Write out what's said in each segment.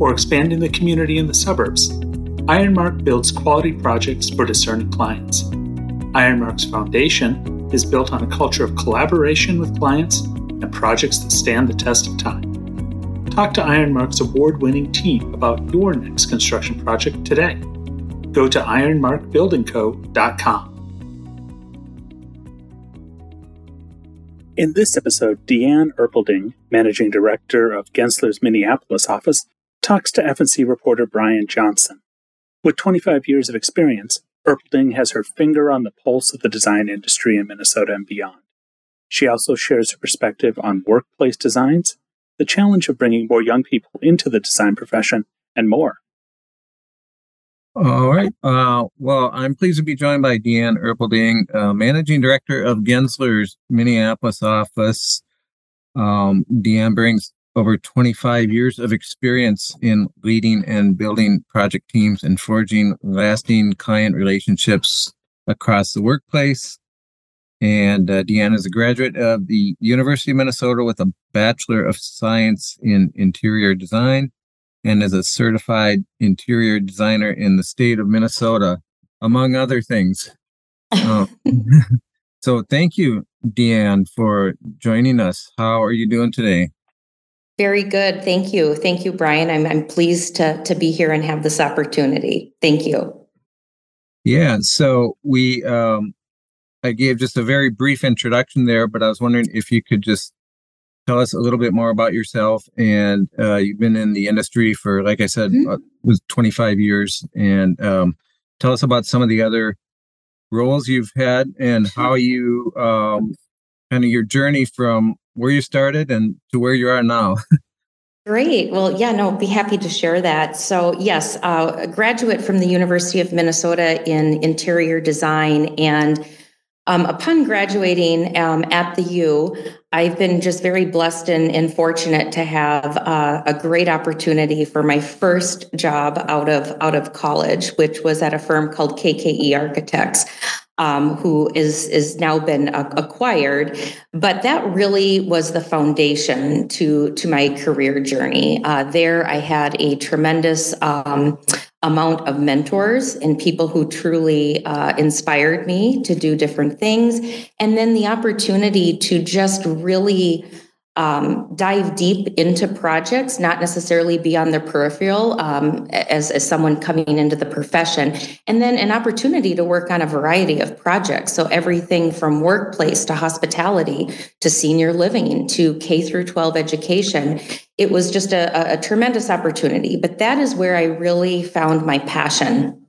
or expanding the community in the suburbs, Ironmark builds quality projects for discerning clients. Ironmark's foundation is built on a culture of collaboration with clients and projects that stand the test of time. Talk to Ironmark's award winning team about your next construction project today. Go to ironmarkbuildingco.com. In this episode, Deanne Erpelding, Managing Director of Gensler's Minneapolis office, talks to FNC reporter Brian Johnson. With 25 years of experience, Erpelding has her finger on the pulse of the design industry in Minnesota and beyond. She also shares her perspective on workplace designs the challenge of bringing more young people into the design profession, and more. All right. Uh, well, I'm pleased to be joined by Deanne Erpelding, uh, Managing Director of Gensler's Minneapolis office. Um, Deanne brings over 25 years of experience in leading and building project teams and forging lasting client relationships across the workplace, and uh, Deanna is a graduate of the University of Minnesota with a Bachelor of Science in Interior Design and is a certified interior designer in the state of Minnesota, among other things. Uh, so thank you, Deanne, for joining us. How are you doing today? Very good. Thank you. Thank you, Brian. I'm, I'm pleased to, to be here and have this opportunity. Thank you. Yeah. So we um, I gave just a very brief introduction there, but I was wondering if you could just tell us a little bit more about yourself. And uh, you've been in the industry for, like I said, mm-hmm. uh, was 25 years. And um, tell us about some of the other roles you've had and how you um, kind of your journey from where you started and to where you are now. Great. Well, yeah, no, be happy to share that. So, yes, uh, a graduate from the University of Minnesota in interior design and um, upon graduating um, at the U, I've been just very blessed and, and fortunate to have uh, a great opportunity for my first job out of out of college, which was at a firm called KKE Architects. Um, who is is now been acquired, but that really was the foundation to to my career journey. Uh, there, I had a tremendous um, amount of mentors and people who truly uh, inspired me to do different things. And then the opportunity to just really um, dive deep into projects, not necessarily be on the peripheral um, as, as someone coming into the profession, and then an opportunity to work on a variety of projects. So everything from workplace to hospitality to senior living to K through 12 education. It was just a, a tremendous opportunity, but that is where I really found my passion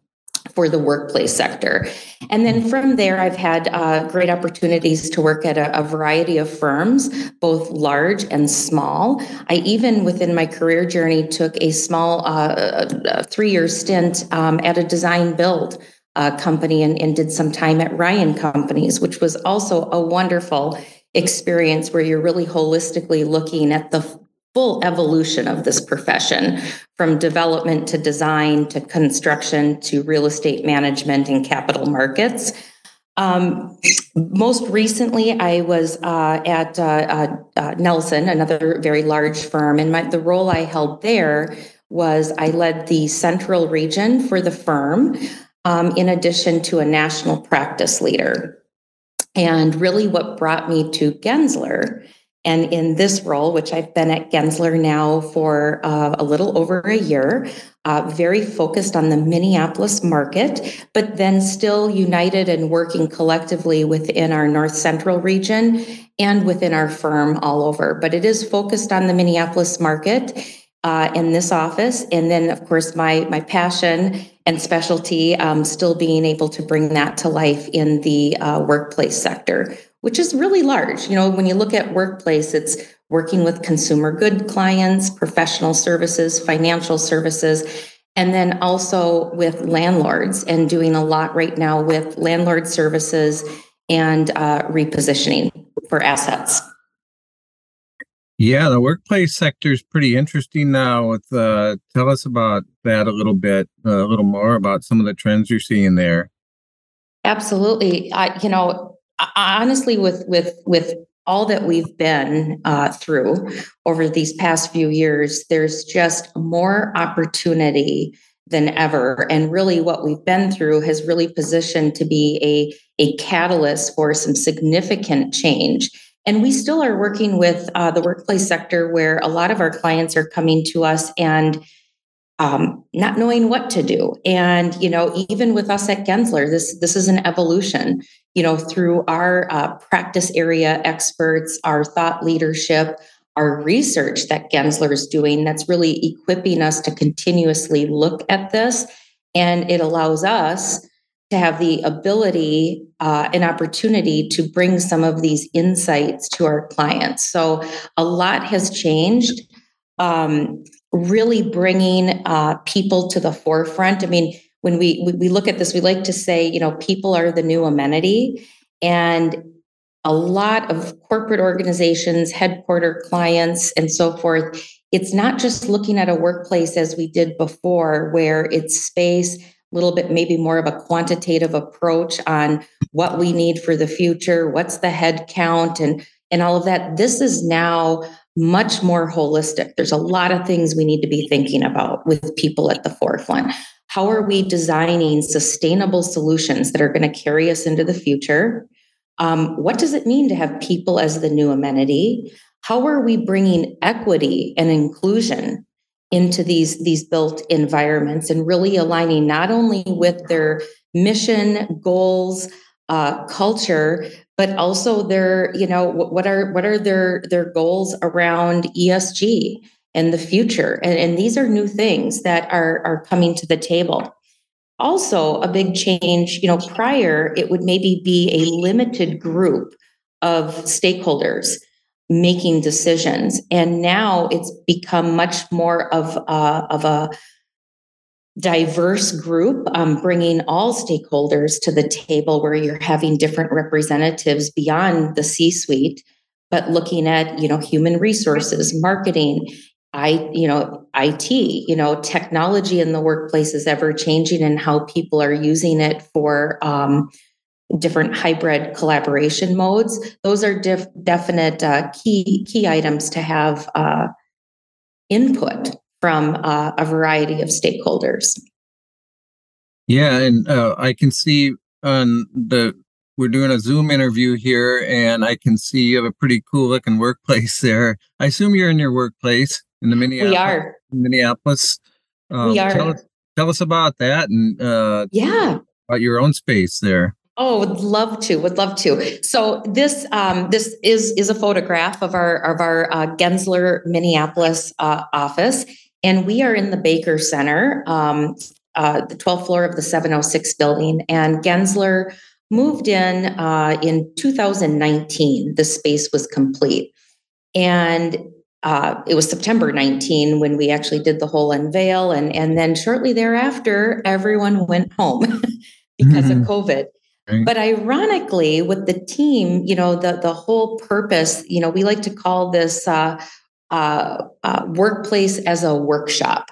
for the workplace sector. And then from there, I've had uh, great opportunities to work at a, a, variety of firms, both large and small. I even, within my career journey, took a small uh, three year stint um, at a design build uh, company and, and did some time at Ryan Companies, which was also a wonderful experience where you're really holistically looking at the full evolution of this profession from development to design to construction to real estate management and capital markets. Um, most recently, I was uh, at uh, uh, uh, Nelson, another very large firm, and my, the role I held there was I led the central region for the firm, um, in addition to a national practice leader. And really, what brought me to Gensler and in this role, which I've been at Gensler now for uh, a little over a year, uh, very focused on the Minneapolis market, but then still united and working collectively within our North Central region and within our firm all over. But it is focused on the Minneapolis market uh, in this office. And then, of course, my, my passion and specialty um, still being able to bring that to life in the uh, workplace sector which is really large. You know, when you look at workplace, it's working with consumer good clients, professional services, financial services, and then also with landlords and doing a lot right now with landlord services and uh, repositioning for assets. Yeah, the workplace sector is pretty interesting now. With uh, tell us about that a little bit, uh, a little more about some of the trends you're seeing there. Absolutely, I, you know, honestly, with with with all that we've been uh, through over these past few years, there's just more opportunity than ever. And really, what we've been through has really positioned to be a, a catalyst for some significant change. And we still are working with uh, the workplace sector where a lot of our clients are coming to us and um, not knowing what to do. And you know, even with us at Gensler, this this is an evolution. You know, through our uh, practice area experts, our thought leadership, our research that Gensler is doing, that's really equipping us to continuously look at this, and it allows us to have the ability uh, and opportunity to bring some of these insights to our clients. So a lot has changed. Um, really bringing uh, people to the forefront. I mean, when we we look at this, we like to say, you know, people are the new amenity, and a lot of corporate organizations, headquarter clients, and so forth. It's not just looking at a workplace as we did before, where it's space, a little bit maybe more of a quantitative approach on what we need for the future, what's the head count, and and all of that. This is now much more holistic. There's a lot of things we need to be thinking about with people at the forefront. How are we designing sustainable solutions that are going to carry us into the future? Um, what does it mean to have people as the new amenity? How are we bringing equity and inclusion into these, these built environments and really aligning not only with their mission, goals, uh, culture, but also their you know what are what are their their goals around esg and the future? And, and these are new things that are are coming to the table. Also a big change you know prior it would maybe be a limited group of stakeholders making decisions. And now it's become much more of a, of a diverse group, um, bringing all stakeholders to the table where you're having different representatives beyond the C suite, but looking at, you know, human resources, marketing, I, you know, IT, you know, technology in the workplace is ever changing and how people are using it for um, different hybrid collaboration modes. Those are def- definite uh, key key items to have uh, input from uh, a variety of stakeholders. Yeah, and uh, I can see on the we're doing a Zoom interview here, and I can see you have a pretty cool looking workplace there. I assume you're in your workplace in the Minneapolis. We are Minneapolis. Um, we are. Tell us, tell us about that and uh, yeah, about your own space there. Oh, would love to. Would love to. So this um, this is is a photograph of our of our uh, Gensler Minneapolis uh, office, and we are in the Baker Center, um, uh, the 12th floor of the 706 building. And Gensler moved in uh, in 2019. The space was complete. And uh, it was September 19 when we actually did the whole unveil. And, and then shortly thereafter, everyone went home because mm-hmm. of COVID. Right. But ironically, with the team, you know, the the whole purpose, you know, we like to call this uh, uh, workplace as a workshop.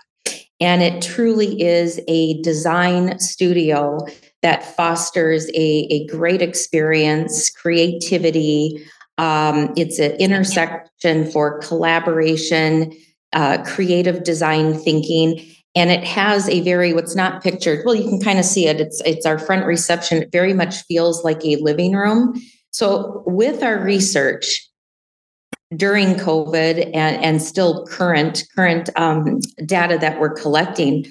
And it truly is a design studio that fosters a, a great experience, creativity. Um, it's an intersection for collaboration, uh, creative design thinking, and it has a very what's not pictured. Well, you can kind of see it. It's it's our front reception. It very much feels like a living room. So with our research, during COVID and, and still current current um, data that we're collecting,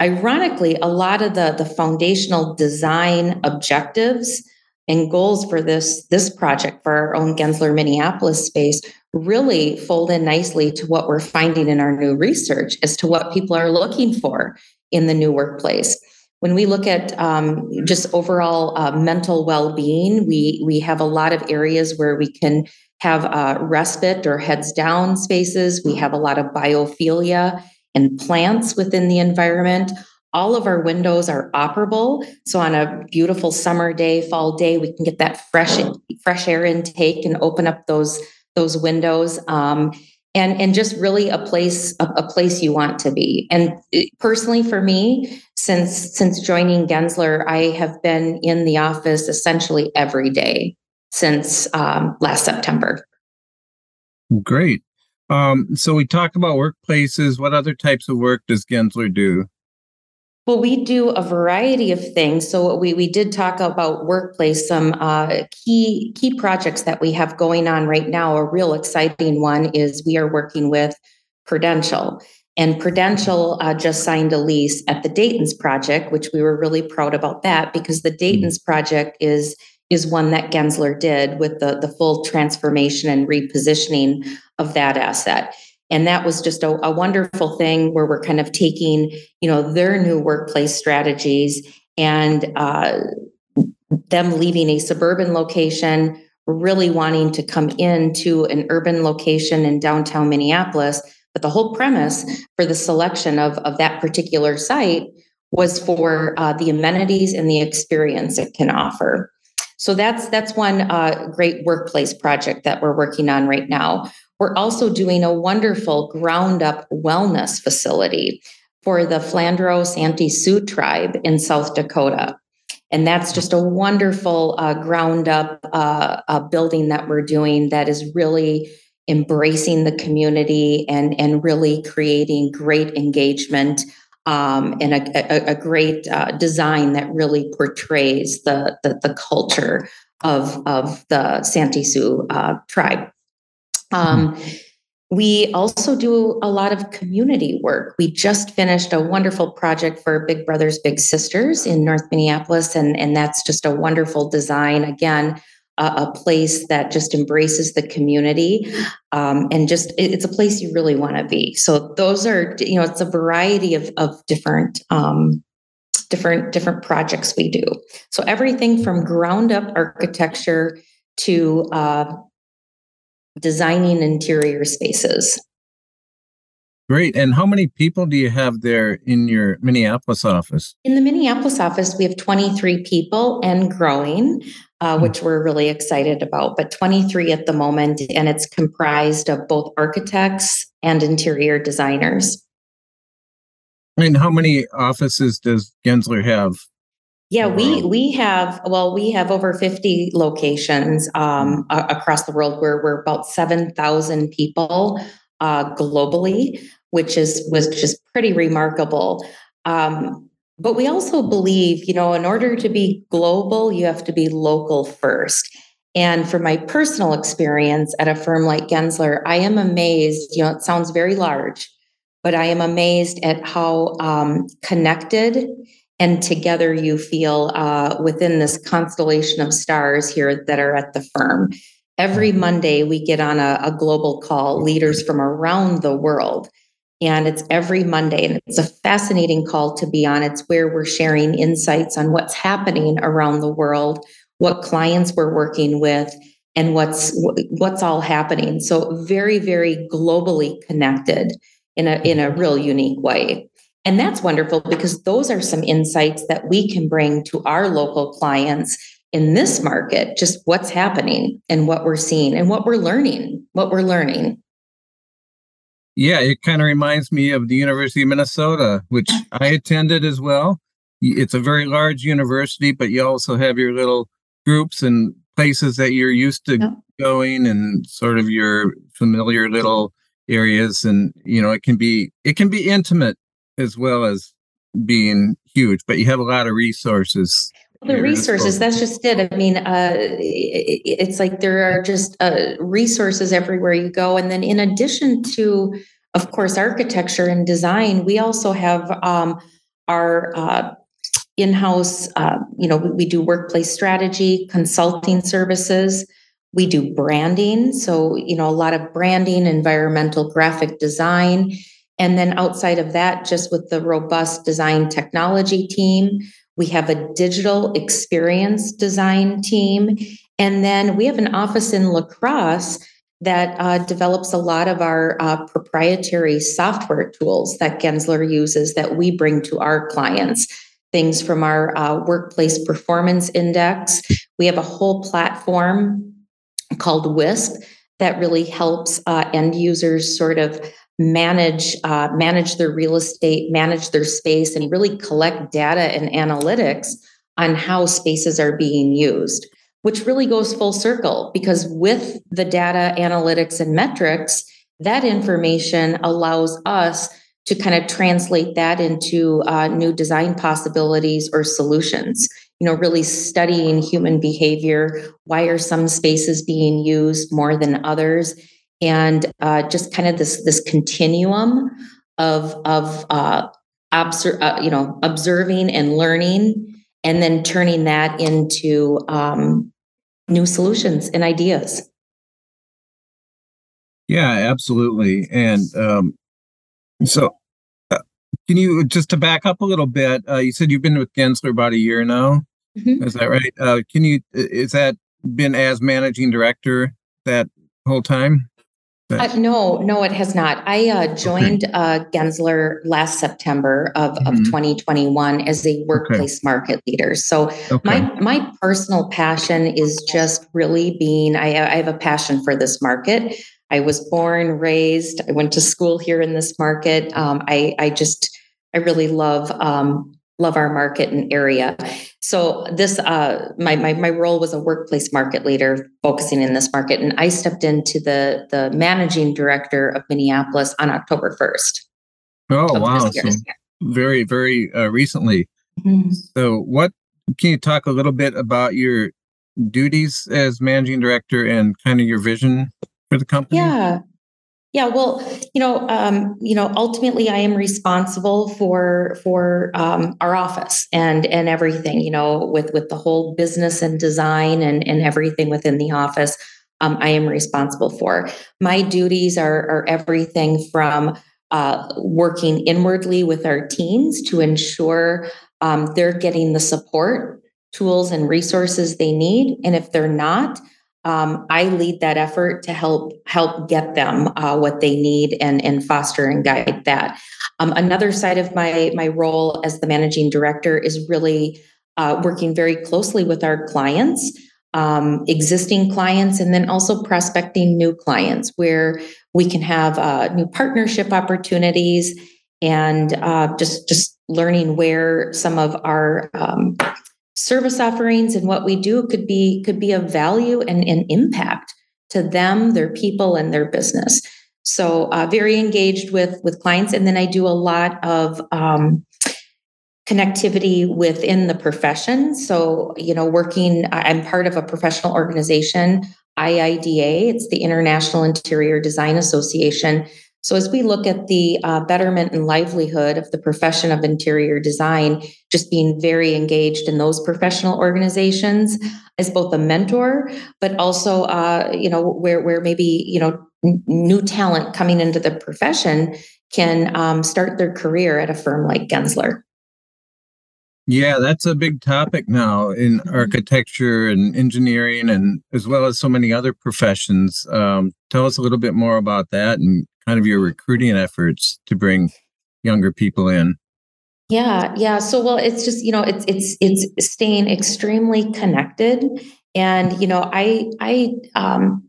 ironically, a lot of the, the foundational design objectives and goals for this this project for our own Gensler Minneapolis space really fold in nicely to what we're finding in our new research as to what people are looking for in the new workplace. When we look at um, just overall uh, mental well-being, we we have a lot of areas where we can have uh, respite or heads down spaces. We have a lot of biophilia and plants within the environment. All of our windows are operable. So on a beautiful summer day, fall day, we can get that fresh fresh air intake and open up those those windows. Um, and and just really a place a, a, place you want to be and uh, personally for me since since joining gensler i have been in the office essentially every day since um, last september great um, so we talked about workplaces what other types of work does gensler do well, we do a variety of things. So we we did talk about workplace. Some uh, key key projects that we have going on right now. A real exciting one is we are working with Prudential, and Prudential uh, just signed a lease at the Dayton's project, which we were really proud about that because the Dayton's project is is one that Gensler did with the the full transformation and repositioning of that asset. And that was just a, a wonderful thing where we're kind of taking you know their new workplace strategies and uh, them leaving a suburban location really wanting to come into an urban location in downtown minneapolis. But the whole premise for the selection of, of that particular site was for uh, the amenities and the experience it can offer so that's that's one uh, great workplace project that we're working on right now we're also doing a wonderful ground up wellness facility for the Flandreau Santee Sioux tribe in South Dakota. And that's just a wonderful uh, ground up uh, building that we're doing that is really embracing the community and, and really creating great engagement um, and a, a, a great uh, design that really portrays the, the, the, culture of, of the Santee Sioux uh, tribe. Um, we also do a lot of community work. We just finished a wonderful project for Big Brothers Big Sisters in North Minneapolis, and, and that's just a wonderful design. Again, a, place that just embraces the community, um, and just it, it's a place you really want to be. So those are you know it's a variety of of different. Um, different different projects we do so everything from ground up architecture to uh, designing interior spaces. Great. And how many people do you have there in your Minneapolis office? In the Minneapolis office, we have 23 people and growing, uh, hmm. which we're really excited about, but 23 at the moment. And it's comprised of both architects and interior designers. And how many offices does Gensler have? Yeah, we we have well, we have over fifty locations um, mm. across the world. Where we're about seven thousand people uh, globally, which is was just pretty remarkable. Um, but we also believe, you know, in order to be global, you have to be local first. And from my personal experience at a firm like Gensler, I am amazed. You know, it sounds very large, but I am amazed at how um, connected and together you feel uh, within this constellation of stars here that are at the firm. Every. Monday, we get on a, a global call, leaders from around the world. And it's every Monday, and it's a fascinating call to be on. It's where we're sharing insights on what's happening around the world, what clients we're working with, and what's what's all happening. So very, very globally connected in a in a real unique way. And that's wonderful because those are some insights that we can bring to our local clients in this market, just what's happening and what we're seeing and what we're learning, what we're learning. Yeah, it kind of reminds me of the University of Minnesota, which mm. I attended as well. It's a very large university, but you also have your little groups and places that you're used to yeah. going and sort of your familiar little areas and you know it can be it can be intimate as well as being huge, but you have a lot of resources. The resources, that's just it. I mean, uh, it's like there are just uh, resources everywhere you go. And then, in addition to, of course, architecture and design, we also have um, our uh, in-house uh, you know we, we, do workplace strategy consulting services we do branding so you know a lot of branding environmental graphic design and then outside of that, just with the robust design technology team, we have a digital experience design team. And then we have an office in La Crosse that uh, develops a lot of our uh, proprietary software tools that Gensler uses that we bring to our clients. Things from our uh, workplace performance index. We have a whole platform called WISP that really helps uh, end users sort of manage uh, manage their real estate, manage their space, and really collect data and analytics on how spaces are being used which really goes full circle because with the data analytics and metrics, that information allows us to kind of translate that into uh, new design possibilities or solutions. You know, really studying human behavior. Why are some spaces being used more than others? And uh, just kind of this this continuum of of uh, obser- uh, you know observing and learning and then turning that into um, new solutions and ideas. Yeah, absolutely. And um, so, uh, can you just to back up a little bit? Uh, you said you've been with Gensler about a year now. Mm-hmm. Is that right? Uh, can you? Is that been as managing director that whole time? Uh, no, no, it has not. I uh, joined okay. uh, Gensler last September of, mm-hmm. of 2021 as a workplace okay. market leader. So okay. my my personal passion is just really being. I, I have a passion for this market. I was born, raised. I went to school here in this market. Um, I I just I really love um, love our market and area. So this, uh, my, my, my role was a workplace market leader focusing in this market. And I stepped into the, the managing director of Minneapolis on October 1st. Oh, wow. So very, very uh, recently. Mm-hmm. So what, can you talk a little bit about your duties as managing director and kind of your vision for the company? Yeah. Yeah, well, you know, um, you know, ultimately, I am responsible for for um, our office and and everything. You know, with with the whole business and design and and everything within the office. Um, I am responsible for. My duties are are everything from uh, working inwardly with our teams to ensure um, they're getting the support, tools, and resources they need, and if they're not um, I lead that effort to help help get them uh, what they need and and foster and guide that. Um, another side of my my role as the managing director is really uh, working very closely with our clients, um, existing clients, and then also prospecting new clients where we can have uh, new partnership opportunities and uh, just just learning where some of our um, service offerings and what we do could be could be of value and, and impact to them their people and their business. So uh, very engaged with with clients. And then i do a lot of um, connectivity within the profession. So you know working i'm part of a professional organization iida it's the international interior design association so, as we look at the uh, betterment and livelihood of the profession of interior design, just being very engaged in those professional organizations as both a mentor, but also, uh, you know, where where maybe you know n- new talent coming into the profession can um, start their career at a firm like Gensler. Yeah, that's a big topic now in mm-hmm. architecture and engineering, and as well as so many other professions. Um, tell us a little bit more about that and kind of your recruiting efforts to bring younger people in? Yeah, yeah. So well, it's just you know, it's it's it's staying extremely connected, and you know, I I um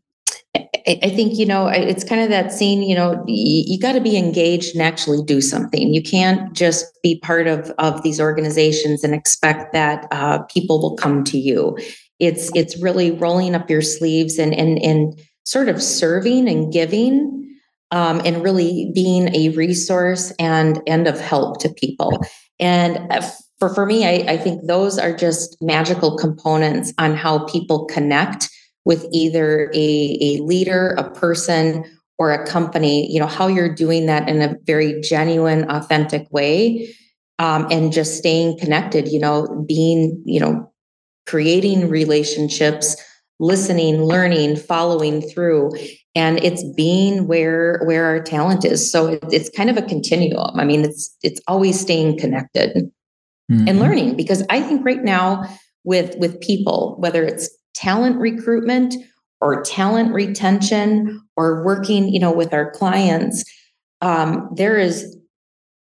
I, think you know it's kind of that scene. You know, you, you got to be engaged and actually do something. You can't just be part of of these organizations and expect that uh, people will come to you. It's it's really rolling up your sleeves and and and sort of serving and giving um, and really being a resource and and of help to people. And uh, for for me, I, I think those are just magical components on how people connect with either a, a leader, a person, or a company. You know how you're doing that in a very genuine, authentic way. Um, and just staying connected, you know, being, you know, creating relationships, listening, learning, following through and it's being where where our talent is so it's kind of a continuum i mean it's it's always staying connected mm-hmm. and learning because i think right now with with people whether it's talent recruitment or talent retention or working, you know, with our clients, um, there is,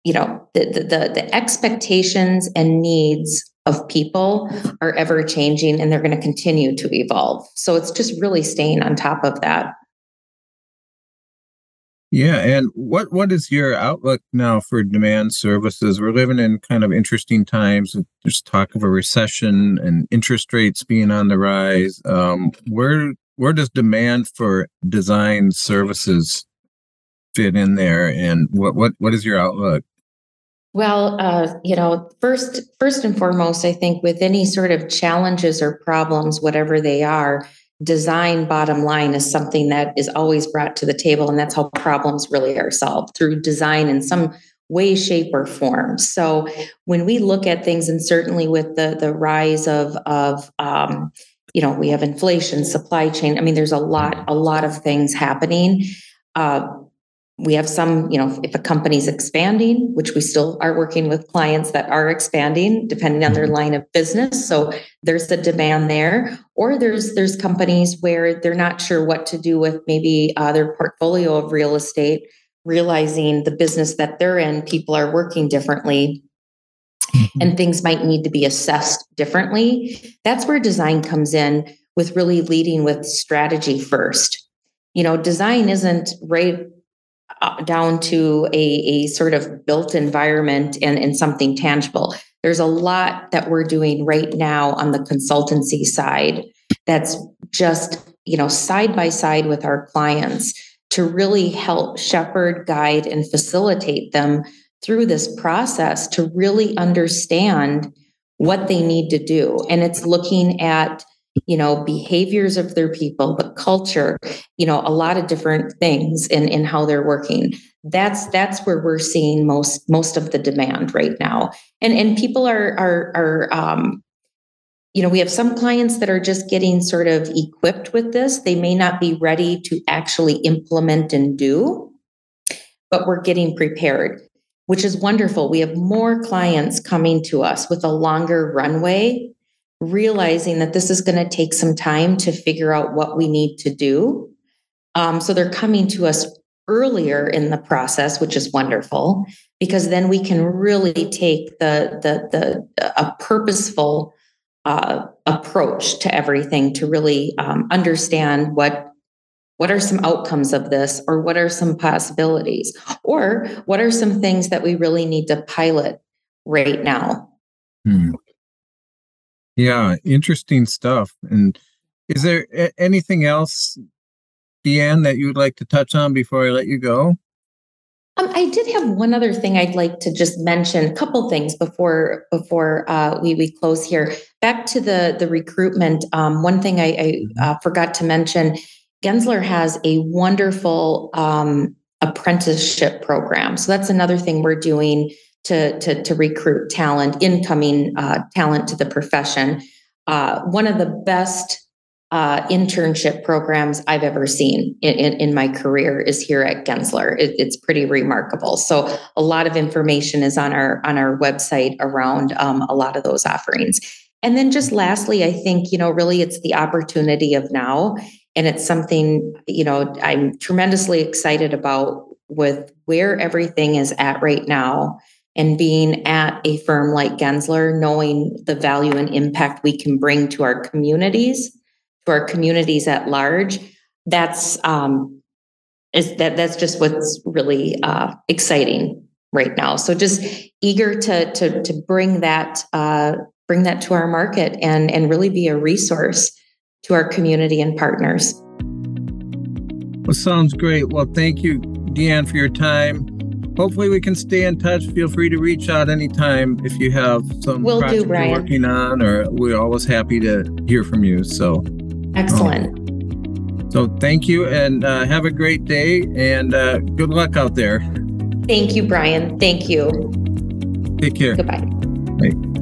you know, the, the the expectations and needs of people are ever changing and they're going to continue to evolve. So it's just really staying on top of that. Yeah, and what what is your outlook now for demand services? We're living in kind of interesting times. There's talk of a recession and interest rates being on the rise. Um, where where does demand for design services fit in there, and what what what is your outlook? Well, uh, you know, first first and foremost, I think with any sort of challenges or problems, whatever they are, design bottom line is something that is always brought to the table and that's how problems really are solved through design in some way shape or form. So when we look at things and certainly with the the rise of of um, you know we have inflation supply chain i mean there's a lot a lot of things happening. Uh, we have some, you know, if a company's expanding, which we still are working with clients that are expanding depending on their mm-hmm. line of business. So there's the demand there. Or there's there's companies where they're not sure what to do with maybe uh, their portfolio of real estate, realizing the business that they're in, people are working differently. Mm-hmm. And things might need to be assessed differently. That's where design comes in with really leading with strategy first. You know, design isn't right Uh, down to a, a sort of built environment and, and something tangible. There's a lot that we're doing right now on the consultancy side that's just, you know, side by side with our clients to really help shepherd, guide, and facilitate them through this process to really understand what they need to do. And it's looking at you know behaviors of their people culture you know a lot of different things in in how they're working. That's that's where we're seeing most most of the demand right now. And and people are are are um you know we have some clients that are just getting sort of equipped with this. They may not be ready to actually implement and do but we're getting prepared which is wonderful. We have more clients coming to us with a longer runway realizing that this is going to take some time to figure out what we need to do. Um, so they're coming to us earlier in the process, which is wonderful because then we can really take the the the a purposeful uh, approach to everything to really um, understand what what are some outcomes of this or what are some possibilities or what are some things that we really need to pilot right now hmm. Yeah, interesting stuff. And is there anything else, Deanne, that you would like to touch on before I let you go? Um, I did have one other thing I'd like to just mention. A couple things before before uh, we we close here. Back to the the recruitment. Um, one thing I, I mm-hmm. uh, forgot to mention: Gensler has a wonderful um, apprenticeship program. So that's another thing we're doing to, to, to recruit talent, incoming uh, talent to the profession. Uh, one of the best uh, internship programs I've ever seen in, in, in, my career is here at Gensler. It, it's pretty remarkable. So a lot of information is on our on our website around um, a lot of those offerings. And then just lastly, I think you know really it's the opportunity of now, and it's something you know I'm tremendously excited about with where everything is at right now and being at a firm like Gensler, knowing the value and impact we can bring to our communities, to our communities at large, that's um, is that that's just what's really uh, exciting right now. So just eager to to to bring that uh, bring that to our market and and really be a resource to our community and partners. Well, sounds great. Well, thank you, Deanne, for your time hopefully we can stay in touch. Feel free to reach out anytime if you have some Will project do, Brian. you're working on, or we're always happy to hear from you. So excellent. Um, so thank you, and uh, have a great day, and uh, good luck out there. Thank you, Brian. Thank you. Take care. Goodbye. Bye.